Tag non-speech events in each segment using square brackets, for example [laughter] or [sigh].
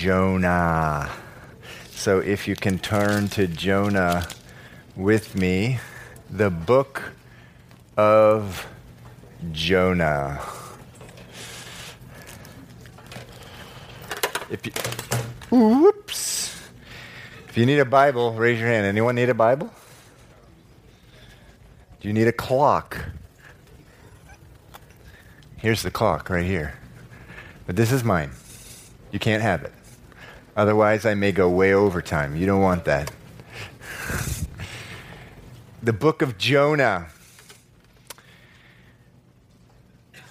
Jonah. So if you can turn to Jonah with me, the book of Jonah. If you, whoops. If you need a Bible, raise your hand. Anyone need a Bible? Do you need a clock? Here's the clock right here. But this is mine. You can't have it. Otherwise, I may go way over time. You don't want that. the book of Jonah.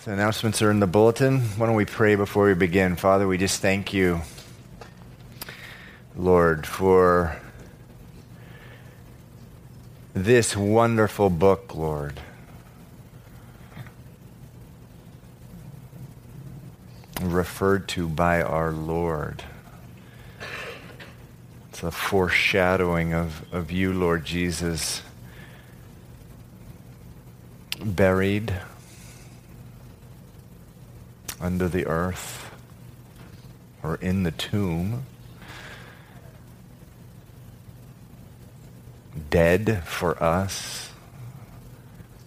The announcements are in the bulletin. Why don't we pray before we begin? Father, we just thank you, Lord, for this wonderful book, Lord. Referred to by our Lord. It's a foreshadowing of, of you, Lord Jesus, buried under the earth or in the tomb, dead for us,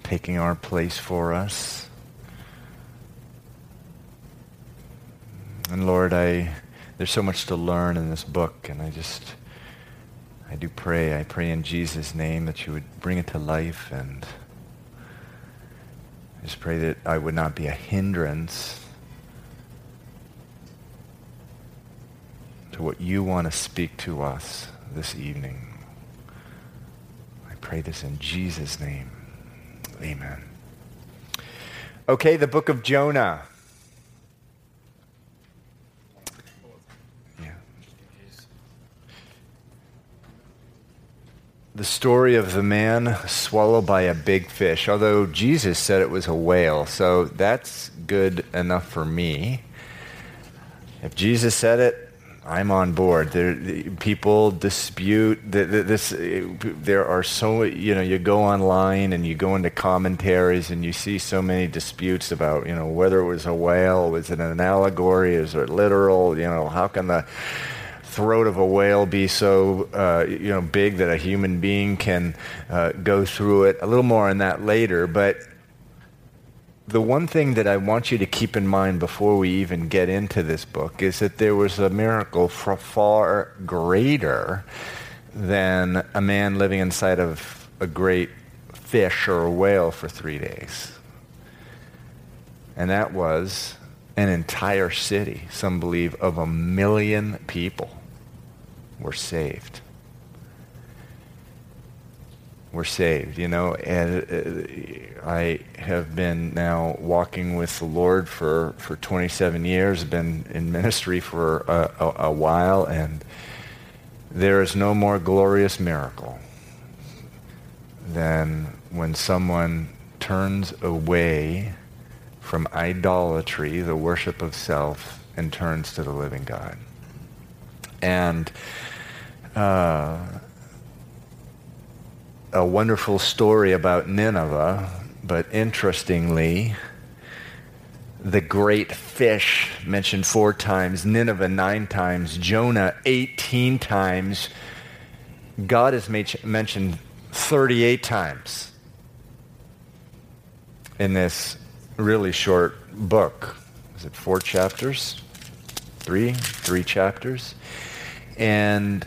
taking our place for us. And Lord, I there's so much to learn in this book, and I just I do pray. I pray in Jesus' name that you would bring it to life, and I just pray that I would not be a hindrance to what you want to speak to us this evening. I pray this in Jesus' name. Amen. Okay, the book of Jonah. Yeah. The story of the man swallowed by a big fish, although Jesus said it was a whale, so that's good enough for me. If Jesus said it, I'm on board. There, people dispute this. There are so you know you go online and you go into commentaries and you see so many disputes about you know whether it was a whale, was it an allegory, is it literal? You know how can the throat of a whale be so uh, you know big that a human being can uh, go through it? A little more on that later, but the one thing that I want you to keep in mind before we even get into this book is that there was a miracle far greater than a man living inside of a great fish or a whale for three days. And that was an entire city, some believe, of a million people were saved we're saved, you know. And uh, I have been now walking with the Lord for, for 27 years, been in ministry for a, a, a while, and there is no more glorious miracle than when someone turns away from idolatry, the worship of self, and turns to the living God. And uh, a wonderful story about Nineveh, but interestingly, the great fish mentioned four times, Nineveh nine times, Jonah 18 times. God is mentioned 38 times in this really short book. Is it four chapters? Three? Three chapters? And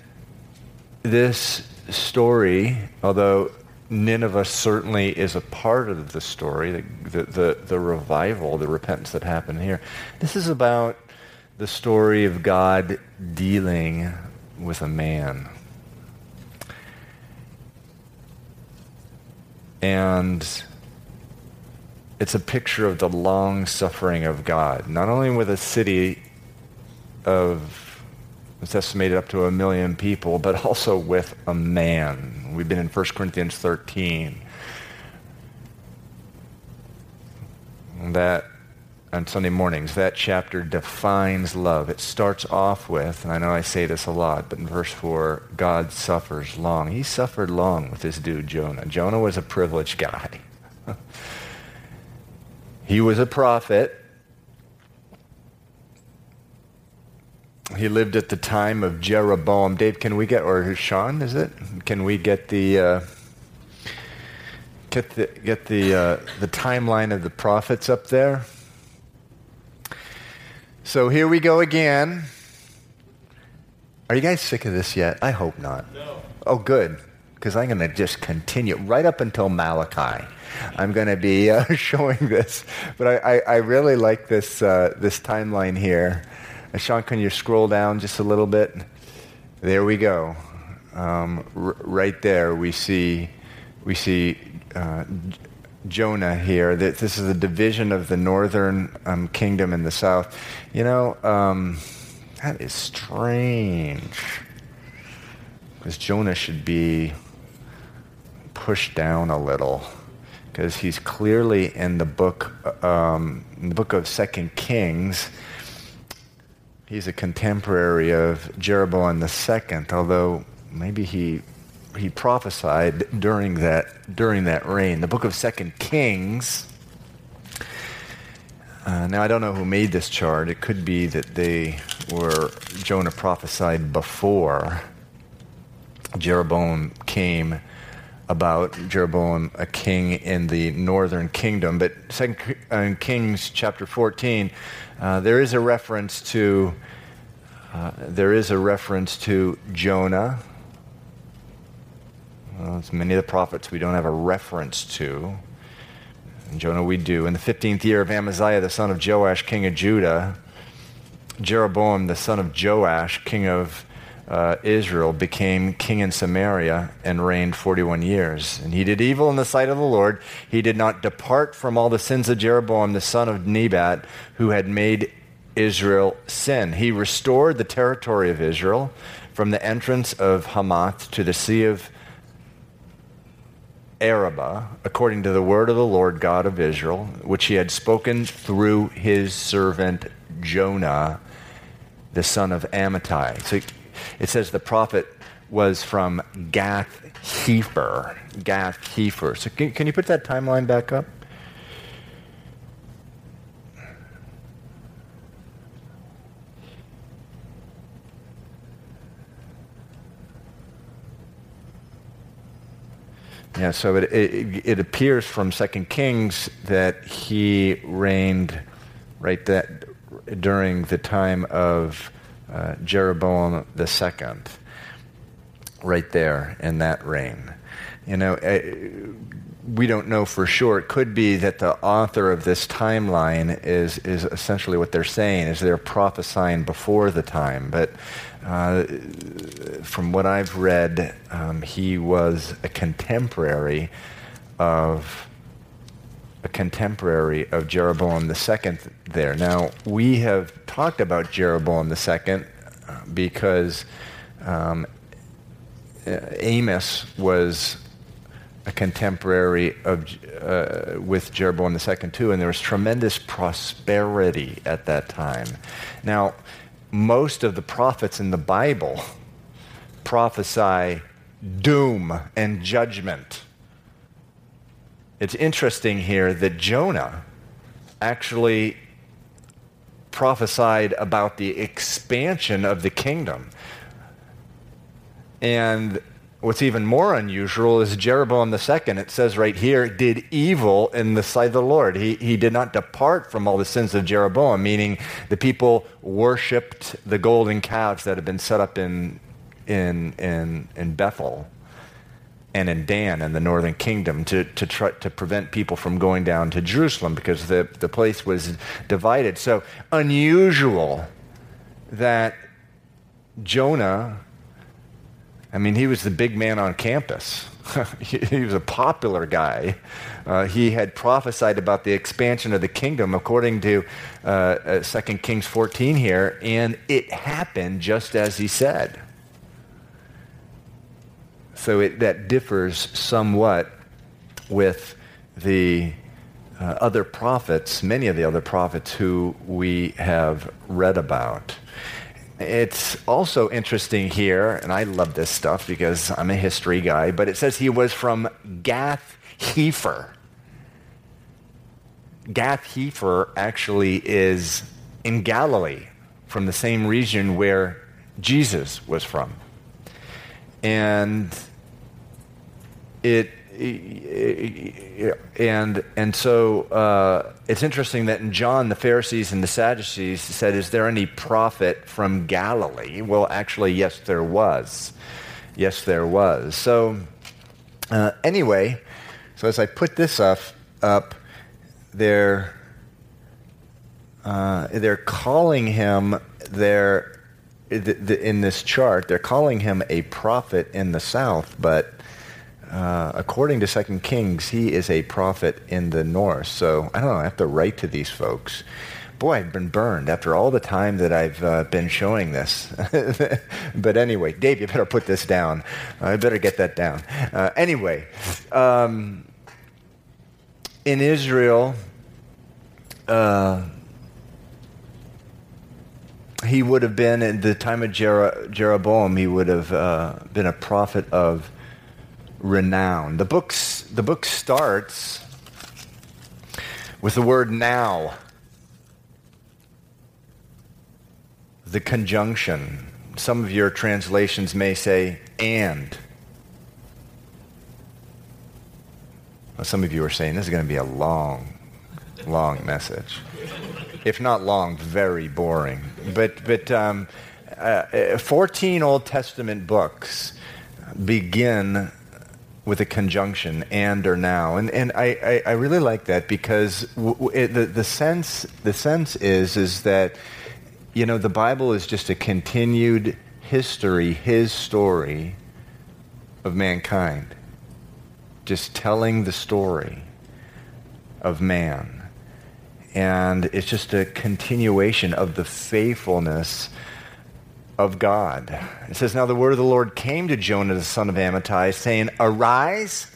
this story, although Nineveh certainly is a part of the story, the, the, the, revival, the repentance that happened here. This is about the story of God dealing with a man. And it's a picture of the long suffering of God, not only with a city of it's estimated up to a million people, but also with a man. We've been in 1 Corinthians 13. That on Sunday mornings, that chapter defines love. It starts off with, and I know I say this a lot, but in verse 4, God suffers long. He suffered long with this dude, Jonah. Jonah was a privileged guy. [laughs] he was a prophet he lived at the time of Jeroboam. Dave, can we get, or Sean, is it? Can we get the uh, get the get the uh, the timeline of the prophets up there? So here we go again. Are you guys sick of this yet? I hope not. No. Oh, good, because I'm going to just continue right up until Malachi. I'm going to be uh, [laughs] showing this, but I, I, I really like this uh, this timeline here. Uh, Sean, can you scroll down just a little bit? There we go. Um, r- right there, we see we see uh, Jonah here. That this is a division of the northern um, kingdom and the south. You know, um, that is strange. Because Jonah should be pushed down a little. Because he's clearly in the book, um, in the book of Second Kings. He's a contemporary of Jeroboam II, although maybe he he prophesied during that during that reign. The book of Second Kings. Uh, now I don't know who made this chart. It could be that they were Jonah prophesied before Jeroboam came about Jeroboam, a king in the northern kingdom. But Second uh, Kings chapter 14, uh, there is a reference to uh, there is a reference to Jonah. Well, many of the prophets we don't have a reference to. And Jonah we do. In the 15th year of Amaziah, the son of Joash, king of Judah, Jeroboam, the son of Joash, king of uh, Israel, became king in Samaria and reigned 41 years. And he did evil in the sight of the Lord. He did not depart from all the sins of Jeroboam, the son of Nebat, who had made Israel sin. He restored the territory of Israel from the entrance of Hamath to the Sea of Arabah, according to the word of the Lord God of Israel, which he had spoken through his servant Jonah, the son of Amittai. So it says the prophet was from Gath Hepher. Gath Hepher. So can, can you put that timeline back up? Yeah, so it, it, it, appears from Second Kings that he reigned right that during the time of uh, Jeroboam II, right there in that reign. You know, uh, we don't know for sure. It could be that the author of this timeline is, is essentially what they're saying, is they're prophesying before the time. But uh, from what I've read, um, he was a contemporary of a contemporary of Jeroboam II there. Now, we have talked about Jeroboam II uh, because um, Amos was a contemporary of, uh, with Jeroboam II too, and there was tremendous prosperity at that time. Now, most of the prophets in the Bible prophesy doom and judgment. It's interesting here that Jonah actually prophesied about the expansion of the kingdom. And what's even more unusual is Jeroboam II, it says right here, did evil in the sight of the Lord. He, he did not depart from all the sins of Jeroboam, meaning the people worshiped the golden calves that had been set up in, in, in, in Bethel and in Dan in the northern kingdom to, to, try, to prevent people from going down to Jerusalem because the, the place was divided. So unusual that Jonah, I mean, he was the big man on campus. [laughs] he, he, was a popular guy. Uh, he had prophesied about the expansion of the kingdom according to uh, uh, 2 Kings 14 here, and it happened just as he said. So it, that differs somewhat with the uh, other prophets, many of the other prophets who we have read about. It's also interesting here, and I love this stuff because I'm a history guy, but it says he was from Gath Hepher. Gath Hepher actually is in Galilee. from the same region where Jesus was from. And it, and and so uh, it's interesting that in John the Pharisees and the Sadducees said, "Is there any prophet from Galilee?" Well, actually, yes, there was. Yes, there was. So uh, anyway, so as I put this up, up they're uh, they're calling him there in this chart, they're calling him a prophet in the south, but uh, according to Second Kings, he is a prophet in the north. So I don't know. I have to write to these folks. Boy, I've been burned after all the time that I've uh, been showing this. [laughs] but anyway, Dave, you better put this down. I better get that down. Uh, anyway, um, in Israel, uh, he would have been, at the time of Jer- Jeroboam, he would have been a prophet of renown. The, book's, the book starts with the word now, the conjunction. Some of your translations may say and. Well, some of you are saying this is going to be a long, long message if not long, very boring. But, but um, uh, 14 Old Testament books begin with a conjunction and or now. And and I, I, I really like that because w- w- it, the, the sense the sense is is that you know the Bible is just a continued history his story of mankind. Just telling the story of man. And it's just a continuation of the faithfulness of God. It says, Now the word of the Lord came to Jonah, the son of Amittai, saying, Arise,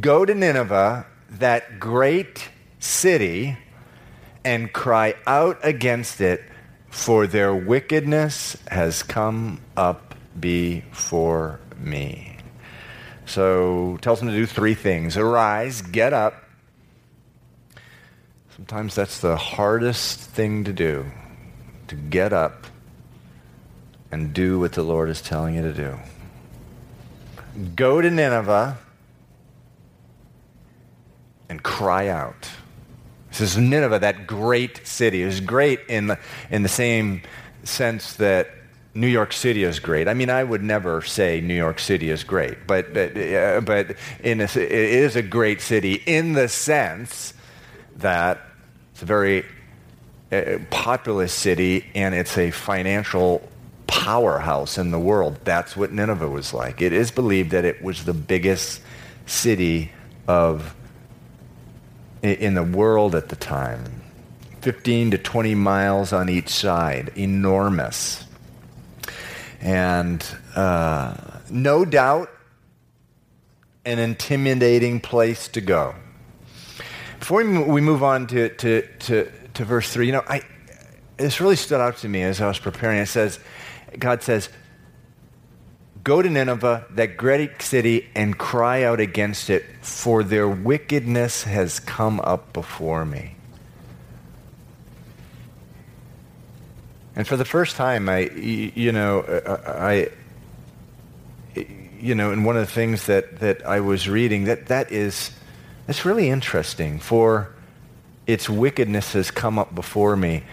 go to Nineveh, that great city, and cry out against it, for their wickedness has come up before me. So tells them to do three things arise, get up, Sometimes that's the hardest thing to do, to get up and do what the Lord is telling you to do. Go to Nineveh and cry out. This is Nineveh, that great city. It is great in the, in the same sense that New York City is great. I mean, I would never say New York City is great, but, but, uh, but a, it is a great city in the sense that it's a very uh, populous city, and it's a financial powerhouse in the world. That's what Nineveh was like. It is believed that it was the biggest city of in the world at the time. 15 to 20 miles on each side, enormous. And uh, no doubt, an intimidating place to go. Before we move on to, to, to, to verse 3, you know, I, this really stood out to me as I was preparing. It says, God says, Go to Nineveh, that great city, and cry out against it, for their wickedness has come up before me. And for the first time, I, you know, uh, uh, I, you know, and one of the things that, that I was reading, that that is that's really interesting, for its wickedness has come up before me.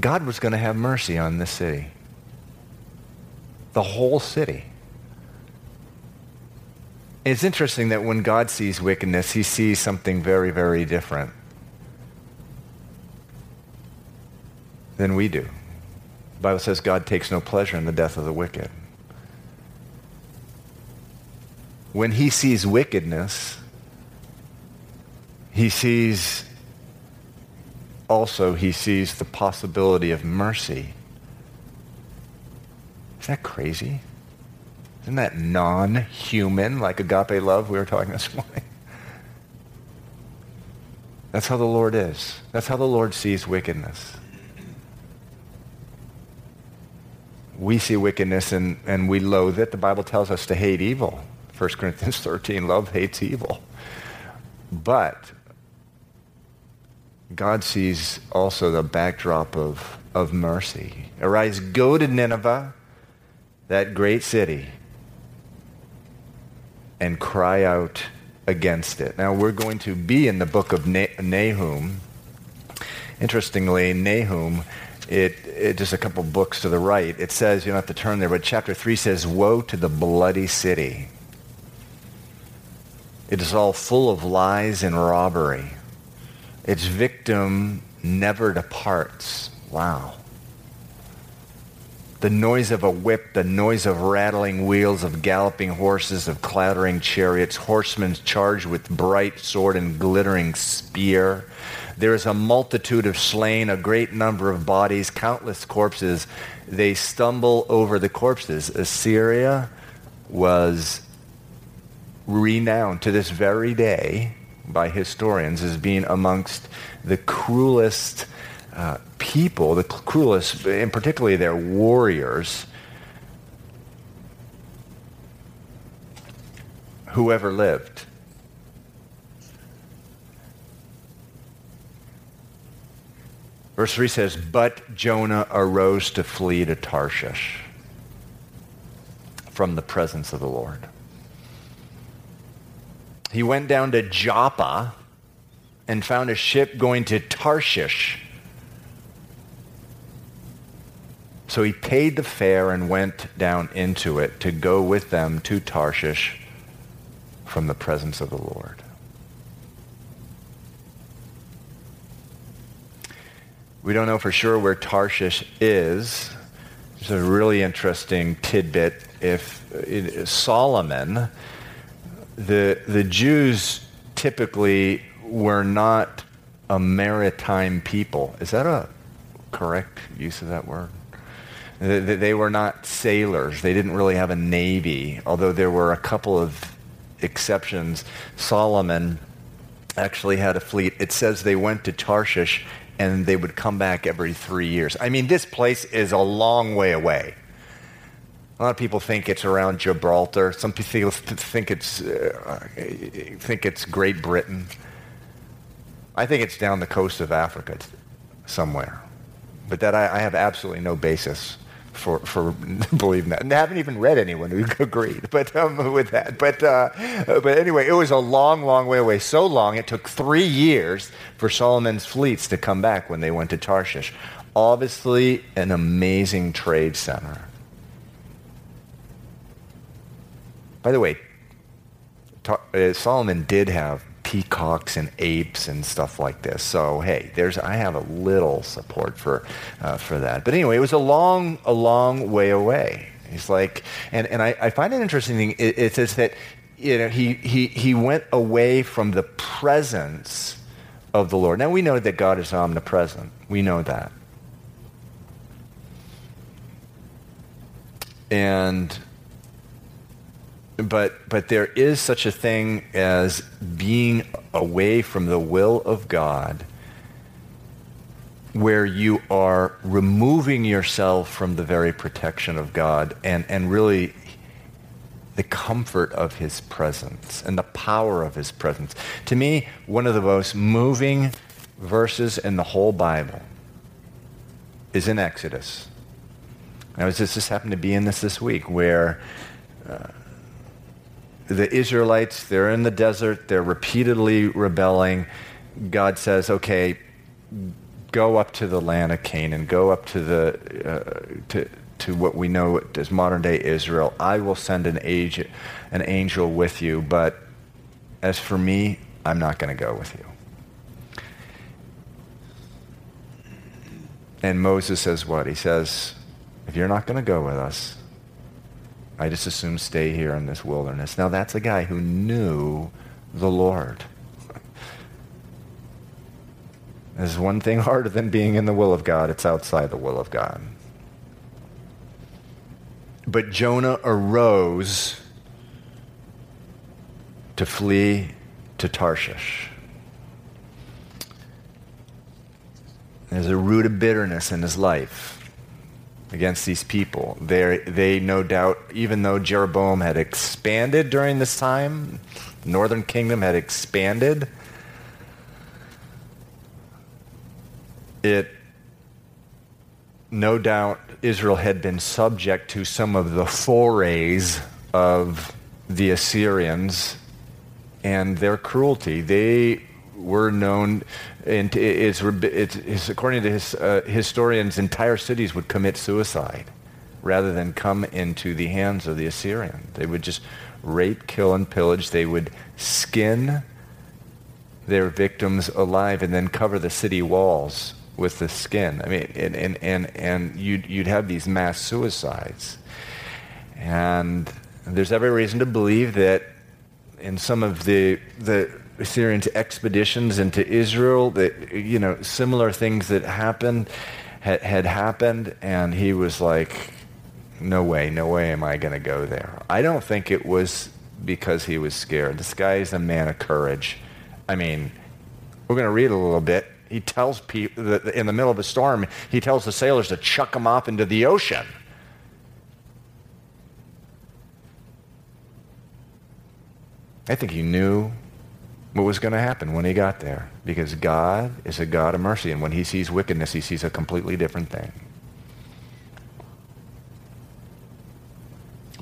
God was going to have mercy on this city. The whole city. It's interesting that when God sees wickedness, he sees something very, very different than we do. The Bible says God takes no pleasure in the death of the wicked. when he sees wickedness, he sees also he sees the possibility of mercy. Isn't that crazy? Isn't that non-human like agape love we were talking this [laughs] morning? That's how the Lord is. That's how the Lord sees wickedness. We see wickedness and, and we loathe it. The Bible tells us to hate evil. 1 Corinthians [laughs] 13, love hates evil. But God sees also the backdrop of, of mercy. Arise, go to Nineveh, that great city, and cry out against it. Now, we're going to be in the book of Nahum. Interestingly, Nahum, it, it, just a couple books to the right, it says, you don't have to turn there, but chapter 3 says, Woe to the bloody city. It is all full of lies and robbery. Its victim never departs. Wow. The noise of a whip, the noise of rattling wheels, of galloping horses, of clattering chariots, horsemen charged with bright sword and glittering spear. There is a multitude of slain, a great number of bodies, countless corpses. They stumble over the corpses. Assyria was renowned to this very day by historians as being amongst the cruelest uh, people, the cruelest, and particularly their warriors, who ever lived. Verse 3 says, But Jonah arose to flee to Tarshish from the presence of the Lord. He went down to Joppa and found a ship going to Tarshish. So he paid the fare and went down into it to go with them to Tarshish from the presence of the Lord. We don't know for sure where Tarshish is. It's a really interesting tidbit. If Solomon, the, the Jews typically were not a maritime people. Is that a correct use of that word? They, they were not sailors. They didn't really have a navy, although there were a couple of exceptions. Solomon actually had a fleet. It says they went to Tarshish and they would come back every three years. I mean, this place is a long way away. A lot of people think it's around Gibraltar. Some people think it's, uh, think it's Great Britain. I think it's down the coast of Africa somewhere. But that I, I have absolutely no basis for, for [laughs] believing that. And I haven't even read anyone who [laughs] agreed but, um, with that. But, uh, but anyway, it was a long, long way away. So long, it took three years for Solomon's fleets to come back when they went to Tarshish. Obviously, an amazing trade center. By the way, uh, Solomon did have peacocks and apes and stuff like this. So hey, there's I have a little support for uh, for that. But anyway, it was a long a long way away. He's like, and and I, I find it interesting. It, it says that you know he he he went away from the presence of the Lord. Now we know that God is omnipresent. We know that. And but but there is such a thing as being away from the will of God where you are removing yourself from the very protection of God and, and really the comfort of his presence and the power of his presence. To me, one of the most moving verses in the whole Bible is in Exodus. I was just, just happened to be in this this week where uh, the Israelites, they're in the desert, they're repeatedly rebelling. God says, okay, go up to the land of Canaan, go up to, the, uh, to, to what we know as modern day Israel. I will send an, age, an angel with you, but as for me, I'm not going to go with you. And Moses says what? He says, if you're not going to go with us, I just assume stay here in this wilderness. Now, that's a guy who knew the Lord. There's one thing harder than being in the will of God, it's outside the will of God. But Jonah arose to flee to Tarshish. There's a root of bitterness in his life against these people. They, they no doubt, even though Jeroboam had expanded during this time, the northern kingdom had expanded, it no doubt Israel had been subject to some of the forays of the Assyrians and their cruelty. They were known, and it's, it's, it's according to his, uh, historians, entire cities would commit suicide rather than come into the hands of the Assyrian. They would just rape, kill, and pillage. They would skin their victims alive and then cover the city walls with the skin. I mean, and, and, and, and you'd, you'd have these mass suicides. And there's every reason to believe that in some of the, the Assyrians' expeditions into Israel, that, you know, similar things that happened had, had happened, and he was like, no way, no way am I going to go there. I don't think it was because he was scared. This guy is a man of courage. I mean, we're going to read a little bit. He tells people in the middle of a storm, he tells the sailors to chuck him off into the ocean. I think he knew what was going to happen when he got there because God is a God of mercy. And when he sees wickedness, he sees a completely different thing.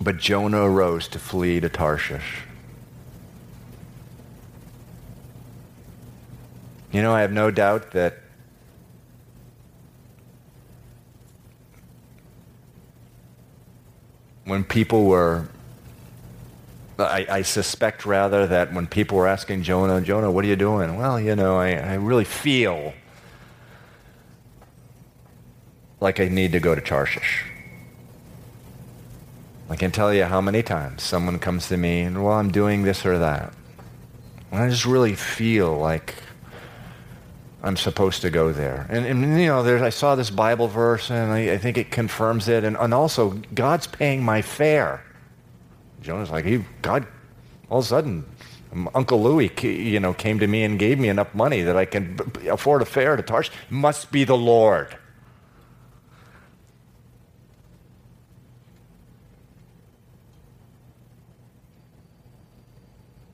But Jonah arose to flee to Tarshish. You know, I have no doubt that when people were, I, I, suspect rather that when people were asking Jonah, Jonah, what are you doing? Well, you know, I, I really feel like I need to go to Tarshish. I can tell you how many times someone comes to me and, well, I'm doing this or that. And I just really feel like I'm supposed to go there. And, and you know, I saw this Bible verse, and I, I think it confirms it. And, and, also, God's paying my fare. Jonah's like, he, God, all of a sudden, Uncle Louis, you know, came to me and gave me enough money that I can afford a fare to Tarshish. Must be the Lord.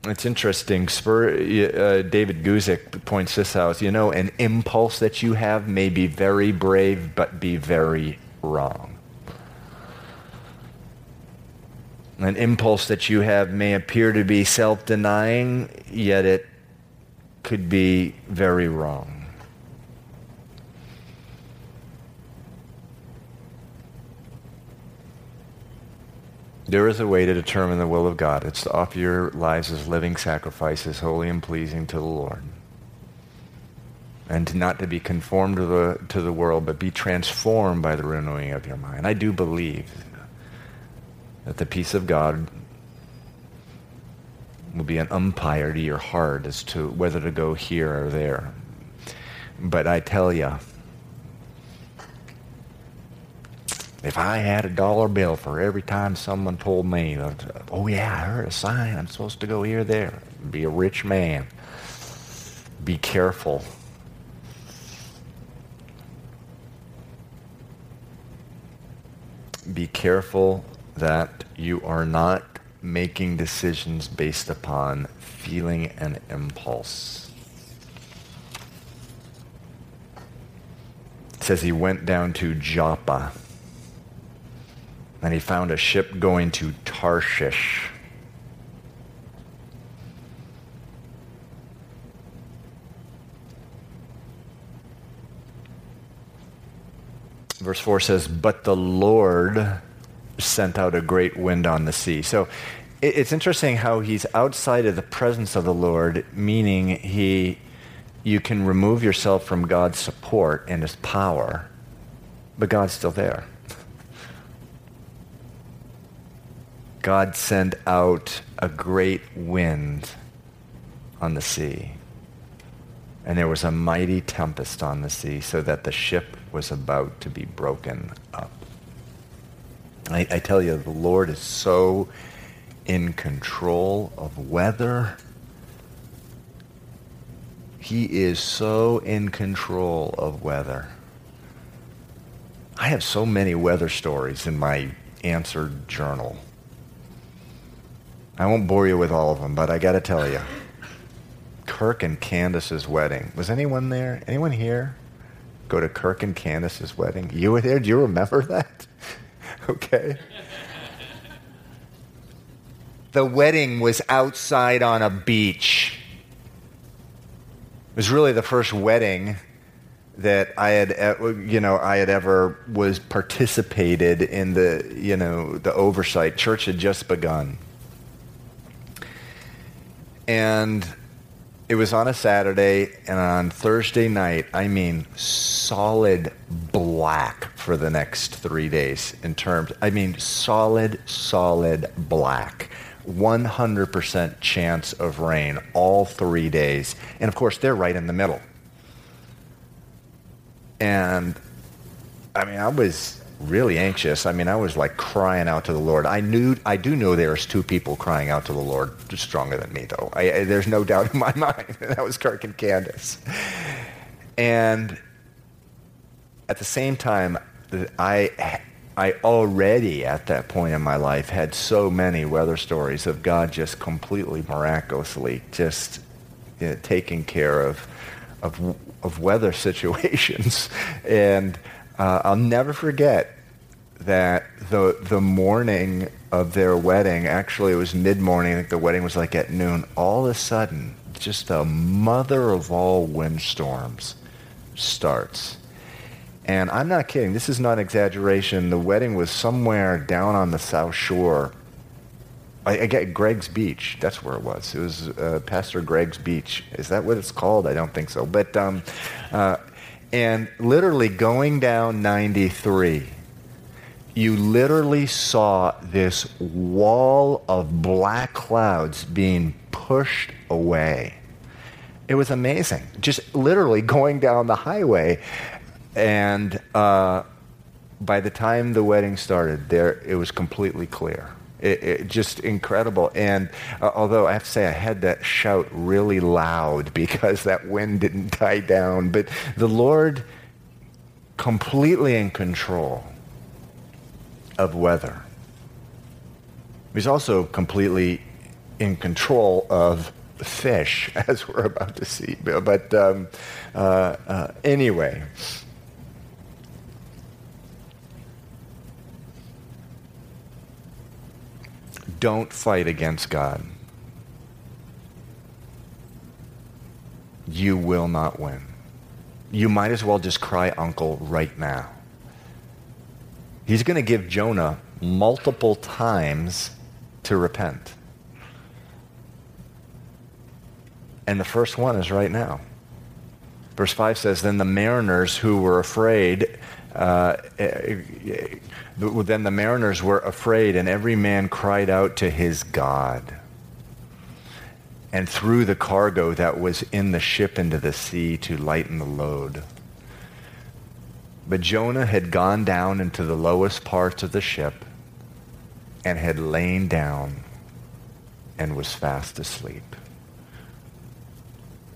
It's interesting. Spur, uh, David Guzik points this out. You know, an impulse that you have may be very brave, but be very wrong. An impulse that you have may appear to be self denying, yet it could be very wrong. There is a way to determine the will of God. It's to offer your lives as living sacrifices, holy and pleasing to the Lord. And not to be conformed to the, to the world, but be transformed by the renewing of your mind. I do believe that the peace of God will be an umpire to your heart as to whether to go here or there. But I tell you, If I had a dollar bill for every time someone told me, oh yeah, I heard a sign, I'm supposed to go here, there, be a rich man. Be careful. Be careful that you are not making decisions based upon feeling and impulse. It says he went down to Joppa and he found a ship going to Tarshish. Verse 4 says, But the Lord sent out a great wind on the sea. So it's interesting how he's outside of the presence of the Lord, meaning he, you can remove yourself from God's support and his power, but God's still there. God sent out a great wind on the sea. And there was a mighty tempest on the sea, so that the ship was about to be broken up. I, I tell you, the Lord is so in control of weather. He is so in control of weather. I have so many weather stories in my answered journal. I won't bore you with all of them, but I got to tell you, Kirk and Candace's wedding. Was anyone there? Anyone here? go to Kirk and Candace's wedding? You were there? Do you remember that? [laughs] okay. The wedding was outside on a beach. It was really the first wedding that I had, you know, I had ever was participated in the, you know, the oversight. Church had just begun. And it was on a Saturday, and on Thursday night, I mean, solid black for the next three days in terms, I mean, solid, solid black. 100% chance of rain all three days. And of course, they're right in the middle. And I mean, I was really anxious. I mean, I was like crying out to the Lord. I knew, I do know there's two people crying out to the Lord stronger than me, though. I, I, there's no doubt in my [laughs] mind. that was Kirk and Candace. And at the same time, I, I already at that point in my life had so many weather stories of God just completely miraculously just you know, taking care of, of of weather [laughs] situations. and uh, I'll never forget that the, the morning of their wedding, actually it was mid-morning, I think the wedding was like at noon, all of a sudden, just the mother of all windstorms starts. And I'm not kidding, this is not exaggeration. The wedding was somewhere down on the South Shore I, I, get Greg's Beach. That's where it was. It was uh, Pastor Greg's Beach. Is that what it's called? I don't think so. But um, uh, and literally going down 93, you literally saw this wall of black clouds being pushed away. It was amazing. Just literally going down the highway, and uh, by the time the wedding started, there it was completely clear. It, it, just incredible. And uh, although I have to say I had that shout really loud [laughs] because that wind didn't die down, but the Lord completely in control of weather. He's also completely in control of fish, [laughs] as we're about to see. But um, uh, uh, anyway, don't fight against God. You will not win. You might as well just cry uncle right now. He's going to give Jonah multiple times to repent. And the first one is right now. Verse 5 says, Then the mariners who were afraid uh, then the mariners were afraid, and every man cried out to his God and threw the cargo that was in the ship into the sea to lighten the load. But Jonah had gone down into the lowest parts of the ship and had lain down and was fast asleep.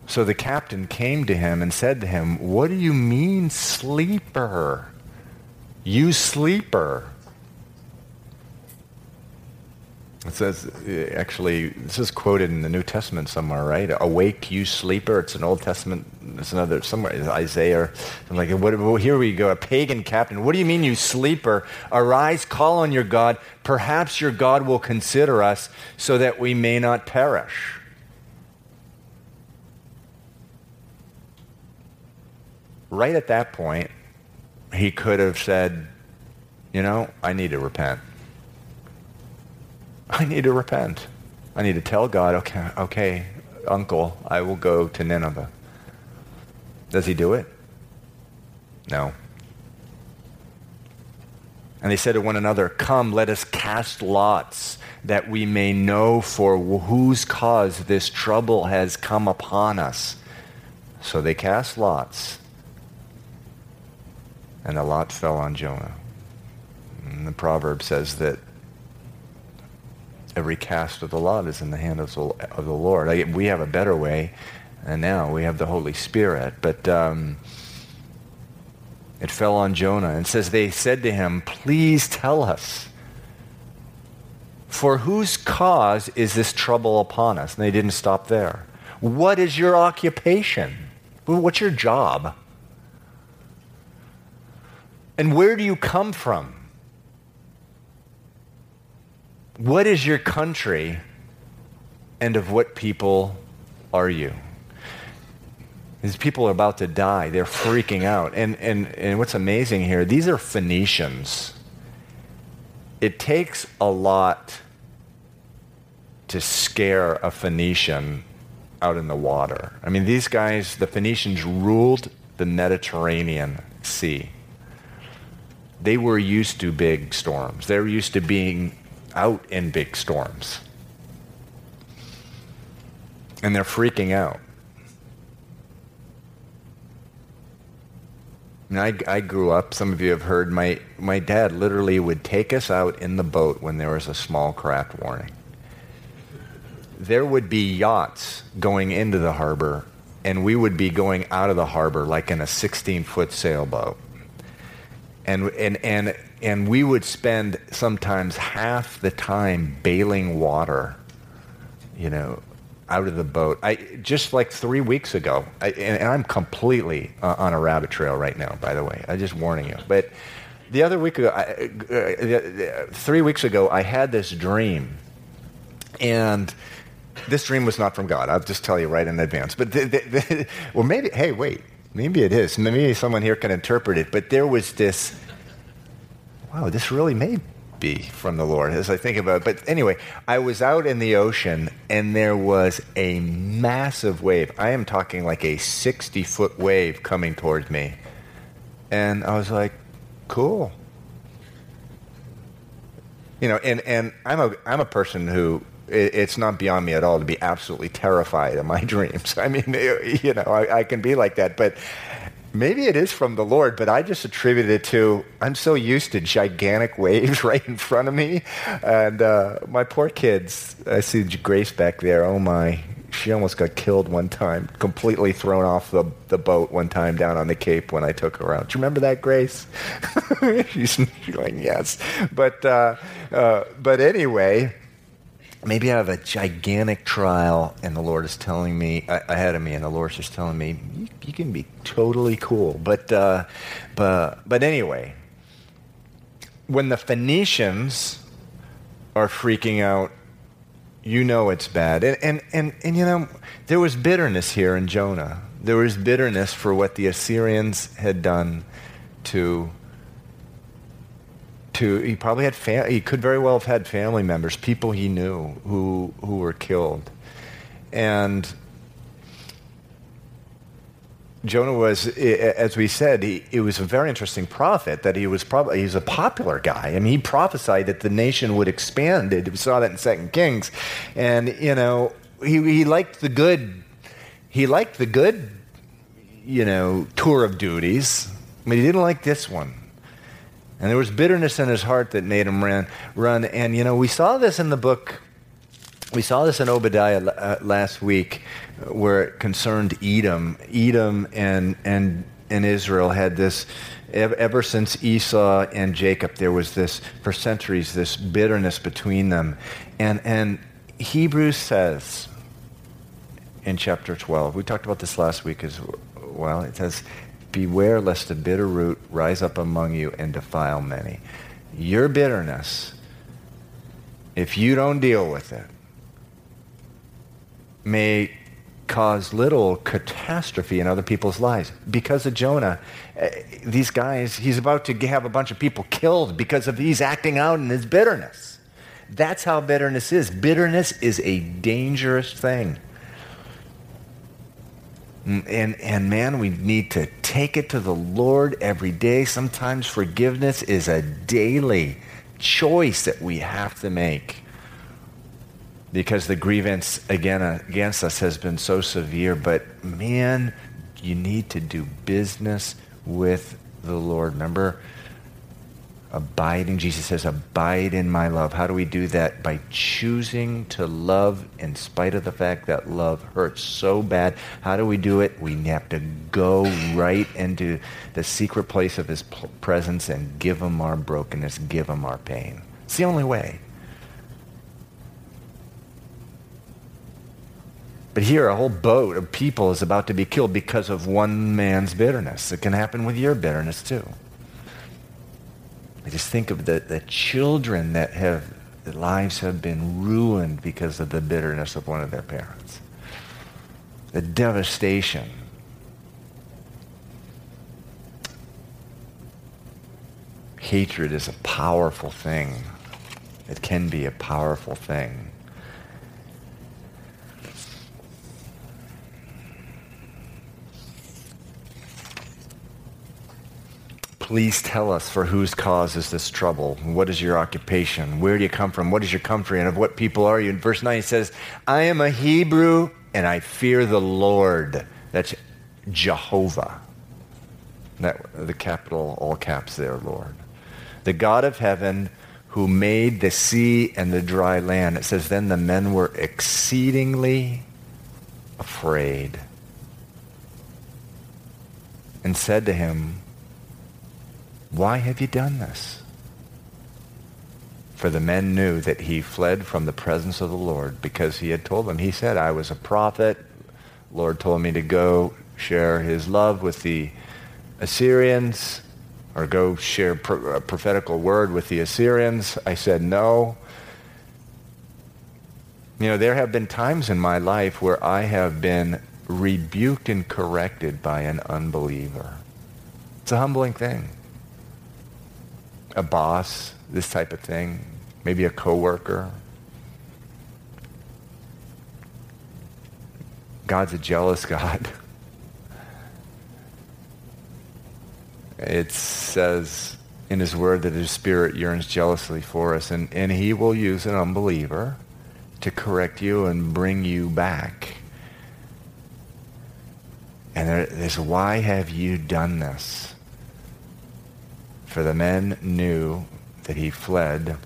So the captain came to him and said to him, What do you mean, sleeper? You sleeper. It says, eh, actually, this is quoted in the New Testament somewhere, right? Awake, you sleeper. It's an Old Testament, it's another, somewhere, Isaiah. I'm like, what, well, here we go, a pagan captain. What do you mean, you sleeper? Arise, call on your God. Perhaps your God will consider us so that we may not perish. right at that point, he could have said, you know, I need to repent. I need to repent. I need to tell God, okay, okay, uncle, I will go to Nineveh. Does he do it? No. And they said to one another, Come, let us cast lots, that we may know for whose cause this trouble has come upon us. So they cast lots and the lot fell on Jonah. And the proverb says that every cast of the lot is in the hand of the, Lord. We have a better way, and now we have the Holy Spirit. But um, it fell on Jonah, and says they said to him, "Please tell us." For whose cause is this trouble upon us? And they didn't stop there. What is your occupation? What's your job? And where do you come from? What is your country? And of what people are you? These people are about to die. They're freaking out. And, and, and what's amazing here, these are Phoenicians. It takes a lot to scare a Phoenician out in the water. I mean, these guys, the Phoenicians ruled the Mediterranean Sea. They were used to big storms. They're used to being out in big storms. And they're freaking out. And I, I grew up, some of you have heard, my, my dad literally would take us out in the boat when there was a small craft warning. There would be yachts going into the harbor, and we would be going out of the harbor like in a 16 foot sailboat. And, and, and, and we would spend sometimes half the time bailing water, you know, out of the boat. I just like three weeks ago, I, and, and, I'm completely uh, on a rabbit trail right now. By the way, I'm just warning you. But the other week ago, I, uh, three weeks ago, I had this dream, and this dream was not from God. I'll just tell you right in advance. But the, the, the, [laughs] well, maybe. Hey, wait. Maybe it is. Maybe someone here can interpret it. But there was this. Wow, this really may be from the Lord as I think about it. But anyway, I was out in the ocean and there was a massive wave. I am talking like a 60 foot wave coming towards me. And I was like, cool. You know, and, and I'm, a, I'm a person who it's not beyond me at all to be absolutely terrified in my [laughs] dreams. I mean, [laughs] you know, I, I, can be like that, but maybe it is from the Lord, but I just attribute it to I'm so used to gigantic [laughs] waves right in front of me. And uh, my poor kids, I see Grace back there. Oh my, she almost got killed one time, completely thrown off the, the boat one time down on the Cape when I took her out. Do you remember that, Grace? she's going, yes. But, uh, uh, but anyway, maybe I have a gigantic trial and the Lord is telling me ahead of me, and the Lord's just telling me, you, you can be totally cool. But, uh, but, but anyway, when the Phoenicians are freaking out, you know it's bad. And, and, and, and you know, there was bitterness here in Jonah. There was bitterness for what the Assyrians had done to to he probably had fam- he could very well have had family members, people he knew who who were killed, and Jonah was, as we said, he, he, was a very interesting prophet. That he was probably he's a popular guy. I mean, he prophesied that the nation would expand. We saw that in Second Kings, and you know, he he liked the good. He liked the good, you know, tour of duties. but he didn't like this one. And there was bitterness in his heart that made him run. run. And, you know, we saw this in the book, we saw this in Obadiah uh, last week, uh, where it concerned Edom. Edom and, and, and Israel had this, ever since Esau and Jacob, there was this, for centuries, this bitterness between them. And, and Hebrews says in chapter 12, we talked about this last week as well, it says, Beware lest a bitter root rise up among you and defile many. Your bitterness, if you don't deal with it, may cause little catastrophe in other people's lives. Because of Jonah, eh, these guys, he's about to have a bunch of people killed because of he's acting out in his bitterness. That's how bitterness is. Bitterness is a dangerous thing. Mm, and, and man, we need to take it to the Lord every day. Sometimes forgiveness is a daily choice that we have to make because the grievance again against us has been so severe. But man, you need to do business with the Lord. Remember, abiding. Jesus says, Abide in my love. How do we do that? By choosing to love in spite of the fact that love hurts so bad. How do we do it? We have to go right into the secret place of his presence and give him our brokenness, give him our pain. It's the only way. But here, a whole boat of people is about to be killed because of one man's bitterness. It can happen with your bitterness, too. I just think of the, the children that have, their lives have been ruined because of the bitterness of one of their parents. The devastation. Hatred is a powerful thing. It can be a powerful thing. Please tell us for whose cause is this trouble? What is your occupation? Where do you come from? What is your country? And of what people are you? In verse 9 it says, I am a Hebrew and I fear the Lord. That's Jehovah. That, the capital, all caps there, Lord. The God of heaven who made the sea and the dry land. It says, Then the men were exceedingly afraid and said to him, why have you done this? For the men knew that he fled from the presence of the Lord because he had told them. He said, I was a prophet. Lord told me to go share his love with the Assyrians or go share a uh, prophetical word with the Assyrians. I said no. You know, there have been times in my life where I have been rebuked and corrected by an unbeliever. It's a humbling thing a boss, this type of thing, maybe a coworker. God's a jealous God. It says in his word that his spirit yearns jealously for us, and, and he will use an unbeliever to correct you and bring you back. And there, there's why have you done this? For the men knew that he fled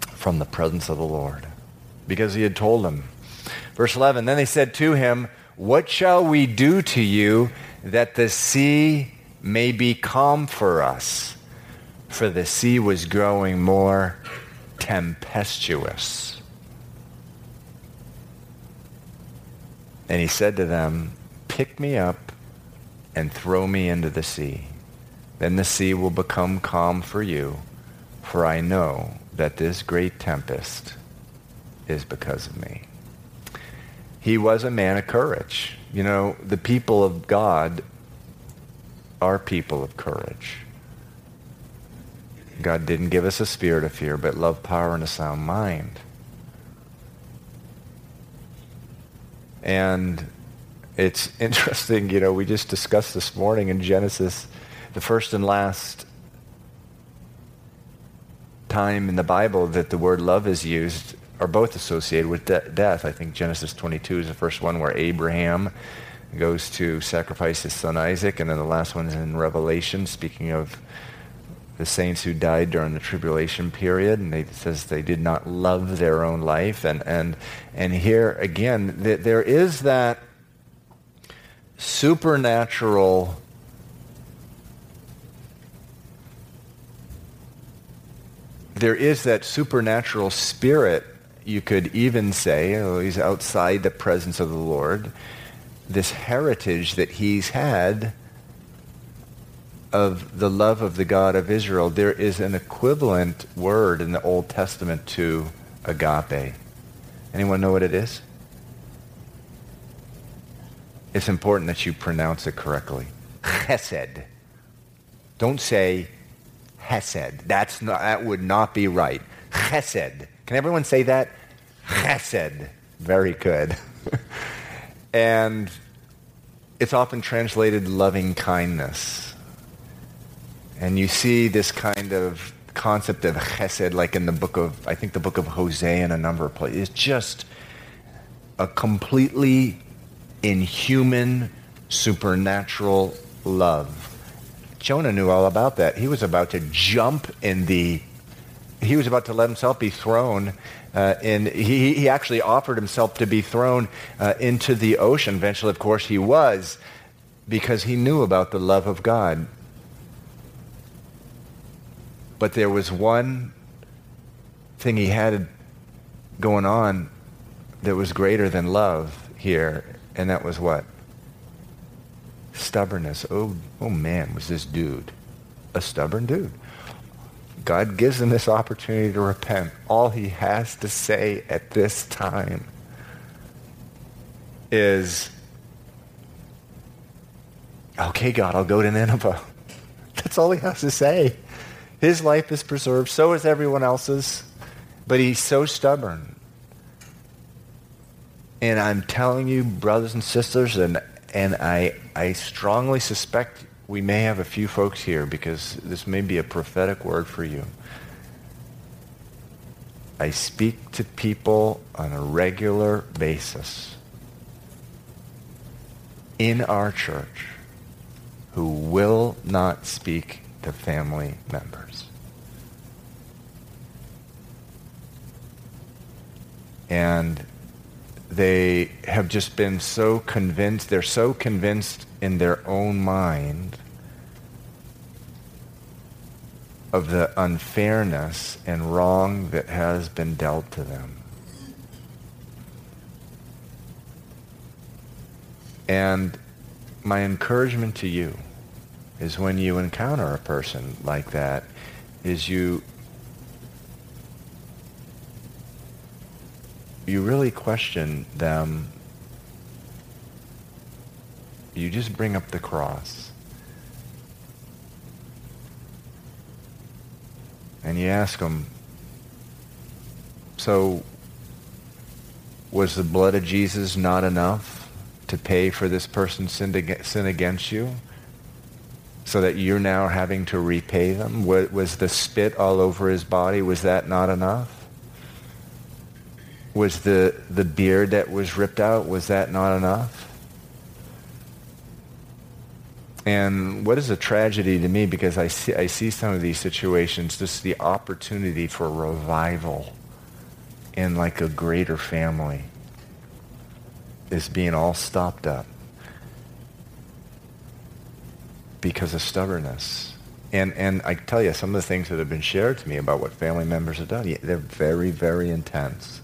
from the presence of the Lord because he had told them. Verse 11 Then they said to him, What shall we do to you that the sea may be calm for us? For the sea was growing more tempestuous. And he said to them, Pick me up and throw me into the sea then the sea will become calm for you, for I know that this great tempest is because of me. He was a man of courage. You know, the people of God are people of courage. God didn't give us a spirit of fear, but love, power, and a sound mind. And it's [laughs] interesting, you know, we just discussed this morning in Genesis the first and last time in the Bible that the word love is used are both associated with de- death. I think Genesis 22 is the first one where Abraham goes to sacrifice his son Isaac, and then the last one is in Revelation, speaking of the saints who died during the tribulation period, and it says they did not love their own life. And, and, and here again, th- there is that supernatural there is that supernatural spirit, you could even say, oh, he's outside the presence of the Lord, this heritage that he's had of the love of the God of Israel. There is an equivalent word in the Old Testament to agape. Anyone know what it is? It's important that you pronounce it correctly. Chesed. Don't say Hesed. That's not, that would not be right. Chesed. Can everyone say that? Chesed. Very good. [laughs] and it's often translated loving kindness. And you see this kind of concept of chesed like in the book of, I think the book of Hosea and a number of places. It's just a completely inhuman, supernatural love Jonah knew all about that. He was about to jump in the, he was about to let himself be thrown uh, in, he, he actually offered himself to be thrown uh, into the ocean. Eventually, of course, he was because he knew about the love of God. But there was one thing he had going on that was greater than love here, and that was what? Stubbornness. Oh, oh man, was this dude a stubborn dude? God gives him this opportunity to repent. All he has to say at this time is, okay, God, I'll go to Nineveh. [laughs] That's all he has to say. His life is preserved, so is everyone else's, but he's so stubborn. And I'm telling you, brothers and sisters, and, and I, I strongly suspect we may have a few folks here because this may be a prophetic word for you. I speak to people on a regular basis in our church who will not speak to family members. And they have just been so convinced, they're so convinced in their own mind of the unfairness and wrong that has been dealt to them. And my encouragement to you is when you encounter a person like that, is you you really question them. You just bring up the cross. And you ask them, so was the blood of Jesus not enough to pay for this person's sin against you? So that you're now having to repay them? Was the spit all over his body, was that not enough? Was the, the beard that was ripped out, was that not enough? And what is a tragedy to me, because I see, I see some of these situations, just the opportunity for revival in like a greater family is being all stopped up because of stubbornness. And, and I tell you, some of the things that have been shared to me about what family members have done, they're very, very intense.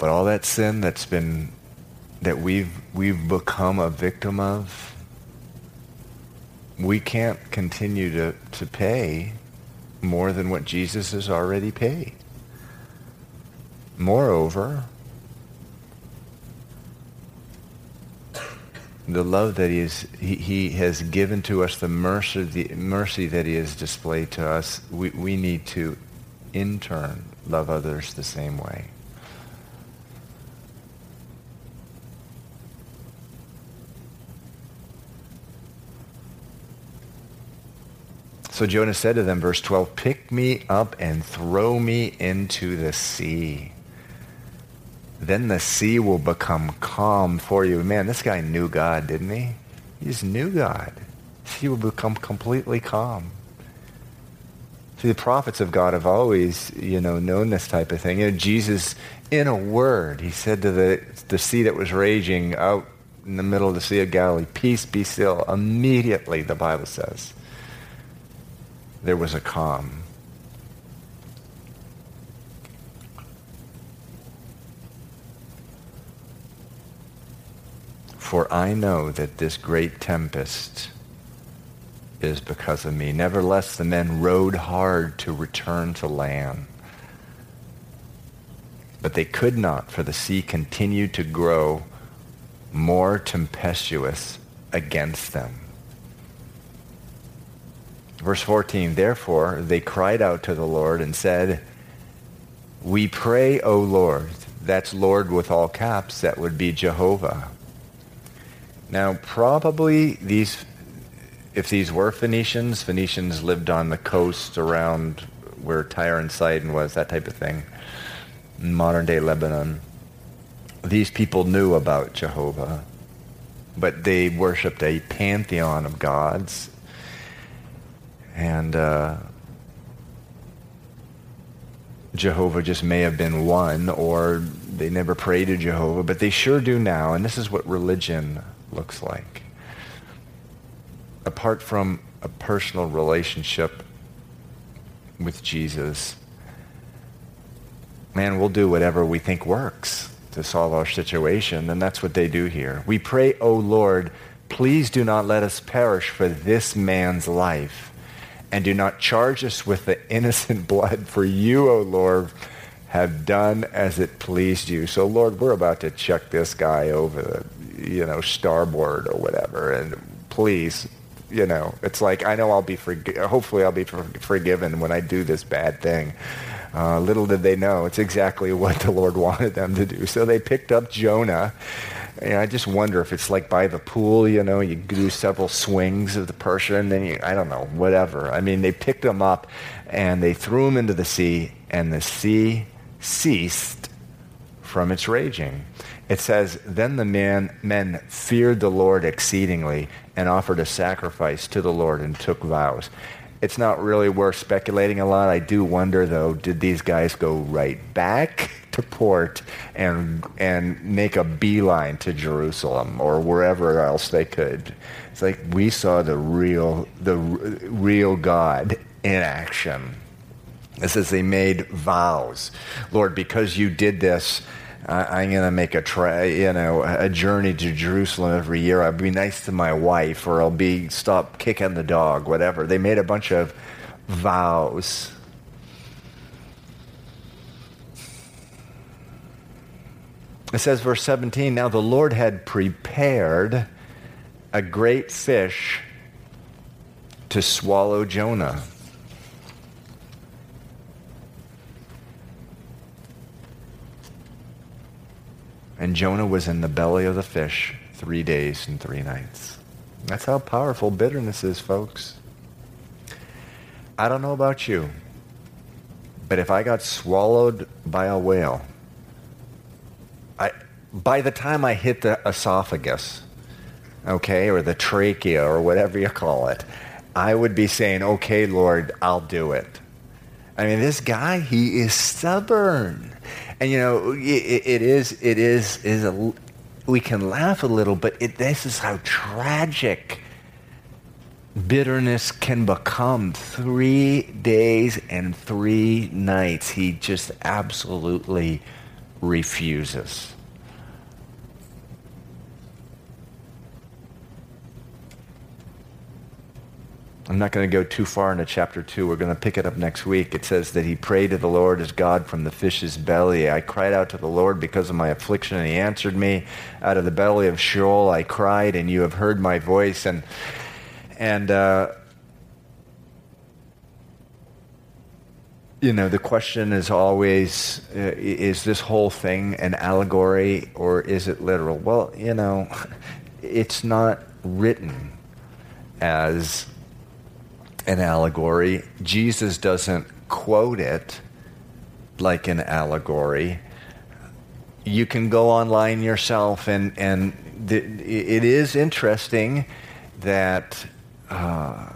But all that sin that's been, that we've, we've become a victim of, we can't continue to, to pay more than what Jesus has already paid. Moreover, the love that he, is, he, he has given to us, the mercy, the mercy that he has displayed to us, we, we need to, in turn, love others the same way. So Jonah said to them, verse 12, Pick me up and throw me into the sea. Then the sea will become calm for you. Man, this guy knew God, didn't he? He just knew God. He will become completely calm. See, the prophets of God have always, you know, known this type of thing. You know, Jesus, in a word, he said to the, the sea that was raging out in the middle of the Sea of Galilee, peace be still. Immediately, the Bible says there was a calm. For I know that this great tempest is because of me. Nevertheless, the men rowed hard to return to land. But they could not, for the sea continued to grow more tempestuous against them. Verse 14, therefore they cried out to the Lord and said, We pray, O Lord. That's Lord with all caps. That would be Jehovah. Now, probably these, if these were Phoenicians, Phoenicians lived on the coast around where Tyre and Sidon was, that type of thing, modern day Lebanon. These people knew about Jehovah, but they worshipped a pantheon of gods and uh, Jehovah just may have been one, or they never prayed to Jehovah, but they sure do now. And this is what religion looks like. Apart from a personal relationship with Jesus, man, we'll do whatever we think works to solve our situation. And that's what they do here. We pray, O Lord, Please do not let us perish for this man's life, and do not charge us with the innocent [laughs] blood, for you, O Lord, have done as it pleased you. So, Lord, we're about to chuck this guy over the, you know, starboard or whatever, and please, you know, it's like I know I'll be forg- hopefully I'll be for- forgiven when I do this bad thing. Uh, little did they know, it's exactly [laughs] what the Lord wanted them to do. So they picked up Jonah I just wonder if it's like by the pool, you know, you do several swings of the person, and then you, I don't know, whatever. I mean, they picked him up and they threw him into the sea, and the sea ceased from its raging. It says, Then the man, men feared the Lord exceedingly and offered a sacrifice to the Lord and took vows. It's not really worth speculating a lot. I do wonder, though, did these guys go right back to port and and make a beeline to Jerusalem or wherever else they could? It's like we saw the real the real God in action. It says they made vows, Lord, because you did this. I'm going to make a tra- you know a journey to Jerusalem every year. I'll be nice to my wife, or I'll be stop kicking the dog, whatever. They made a bunch of vows. It says, verse 17. Now the Lord had prepared a great fish to swallow Jonah. And Jonah was in the belly of the fish three days and three nights. That's how powerful bitterness is, folks. I don't know about you, but if I got swallowed by a whale, I, by the time I hit the esophagus, okay, or the trachea, or whatever you call it, I would be saying, okay, Lord, I'll do it. I mean, this guy, he is stubborn. And you know, it, it is it is is a we can laugh a little, but it, this is how tragic bitterness can become. Three days and three nights, he just absolutely refuses. I'm not going to go too far into chapter 2. We're going to pick it up next week. It says that he prayed to the Lord as God from the fish's belly. I cried out to the Lord because of my affliction, and he answered me. Out of the belly of Sheol I cried, and you have heard my voice. And, and uh, you know, the question is always uh, is this whole thing an allegory or is it literal? Well, you know, [laughs] it's not written as an allegory. Jesus doesn't quote it like an allegory. You can go online yourself, and, and it is interesting that uh,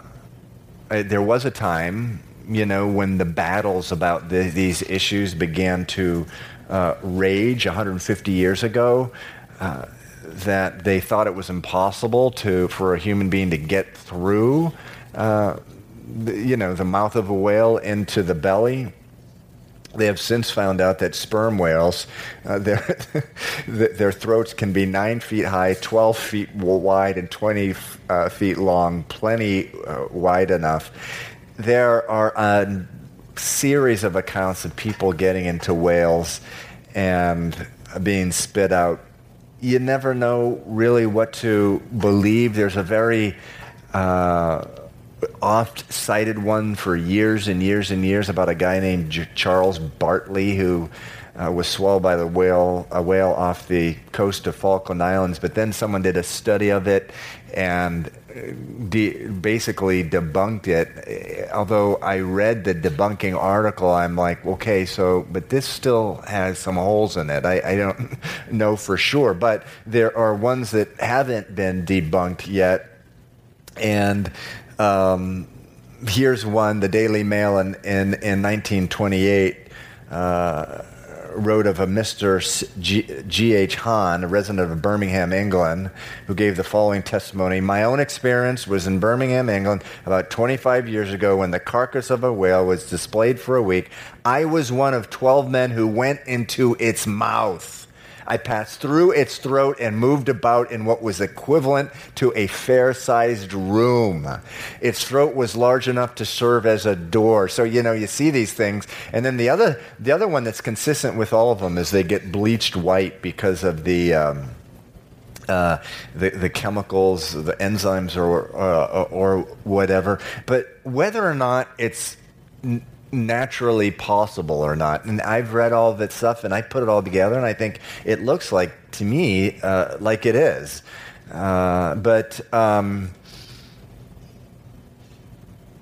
there was a time, you know, when the battles about the, these issues began to uh, rage 150 years ago. Uh, that they thought it was impossible to for a human being to get through uh, you know, the mouth of a whale into the belly. They have since found out that sperm whales, uh, [laughs] their, their throats can be 9 feet high, 12 feet wide, and 20 uh, feet long, plenty uh, wide enough. There are a series of accounts of people getting into whales and being spit out. You never know really what to believe. There's a very uh, oft cited one for years and years and years about a guy named J- Charles Bartley who uh, was swallowed by the whale, a whale off the coast of Falkland Islands. But then someone did a study of it and uh, de- basically debunked it. Although I read the debunking article, I'm like, okay, so, but this still has some holes in it. I, I don't [laughs] know for sure. But there are ones that haven't been debunked yet. And um, here's one the Daily Mail in, in, in 1928 uh, wrote of a Mr. G.H. Hahn, a resident of Birmingham, England, who gave the following testimony. My own experience was in Birmingham, England, about 25 years ago when the carcass of a whale was displayed for a week. I was one of 12 men who went into its mouth. I passed through its throat and moved about in what was equivalent to a fair sized room. Its throat was large enough to serve as a door. So, you know, you see these things. And then the other, the other one that's consistent with all of them is they get bleached white because of the. Um, uh, the, the chemicals, the enzymes, or, uh, or whatever. But whether or not it's naturally possible or not, and I've read all of that stuff and I put it all together, and I think it looks like, to me, uh, like it is. Uh, but. Um,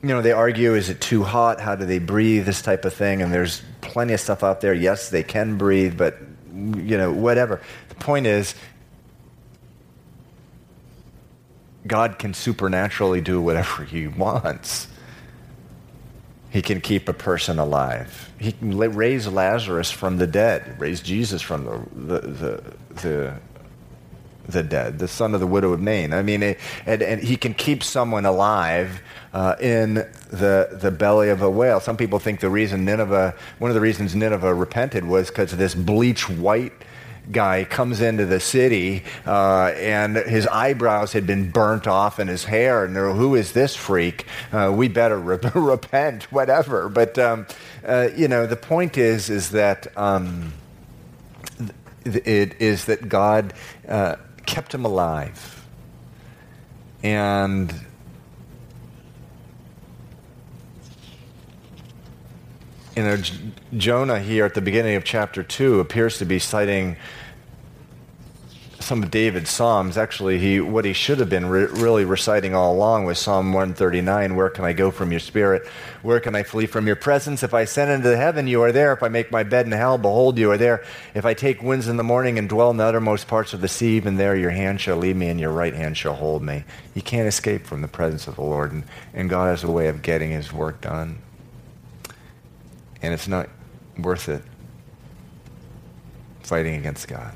you know, they argue, is it too hot? How do they breathe? This type of thing. And there's plenty of stuff out there. Yes, they can breathe, but, you know, whatever. The point is, God can supernaturally do whatever he wants. He can keep a person alive. He can raise Lazarus from the dead, raise Jesus from the, the, the, the, the dead, the son of the widow of Nain. I mean, and, and he can keep someone alive uh, in the, the belly of a whale. Some people think the reason Nineveh, one of the reasons Nineveh repented was because of this bleach white guy comes into the city uh, and his eyebrows had been burnt off and his hair, and they're who is this freak? Uh, we better re- [laughs] repent, whatever. But um, uh, you know, the point is, is that um, it is that God uh, kept him alive, and. You know, Jonah here at the beginning of chapter 2 appears to be citing some of David's Psalms. Actually, he, what he should have been re- really reciting all along was Psalm 139 Where can I go from your spirit? Where can I flee from your presence? If I ascend into the heaven, you are there. If I make my bed in hell, behold, you are there. If I take winds in the morning and dwell in the uttermost parts of the sea, even there your hand shall lead me and your right hand shall hold me. You can't escape from the presence of the Lord, and, and God has a way of getting his work done and it's not worth it fighting against God.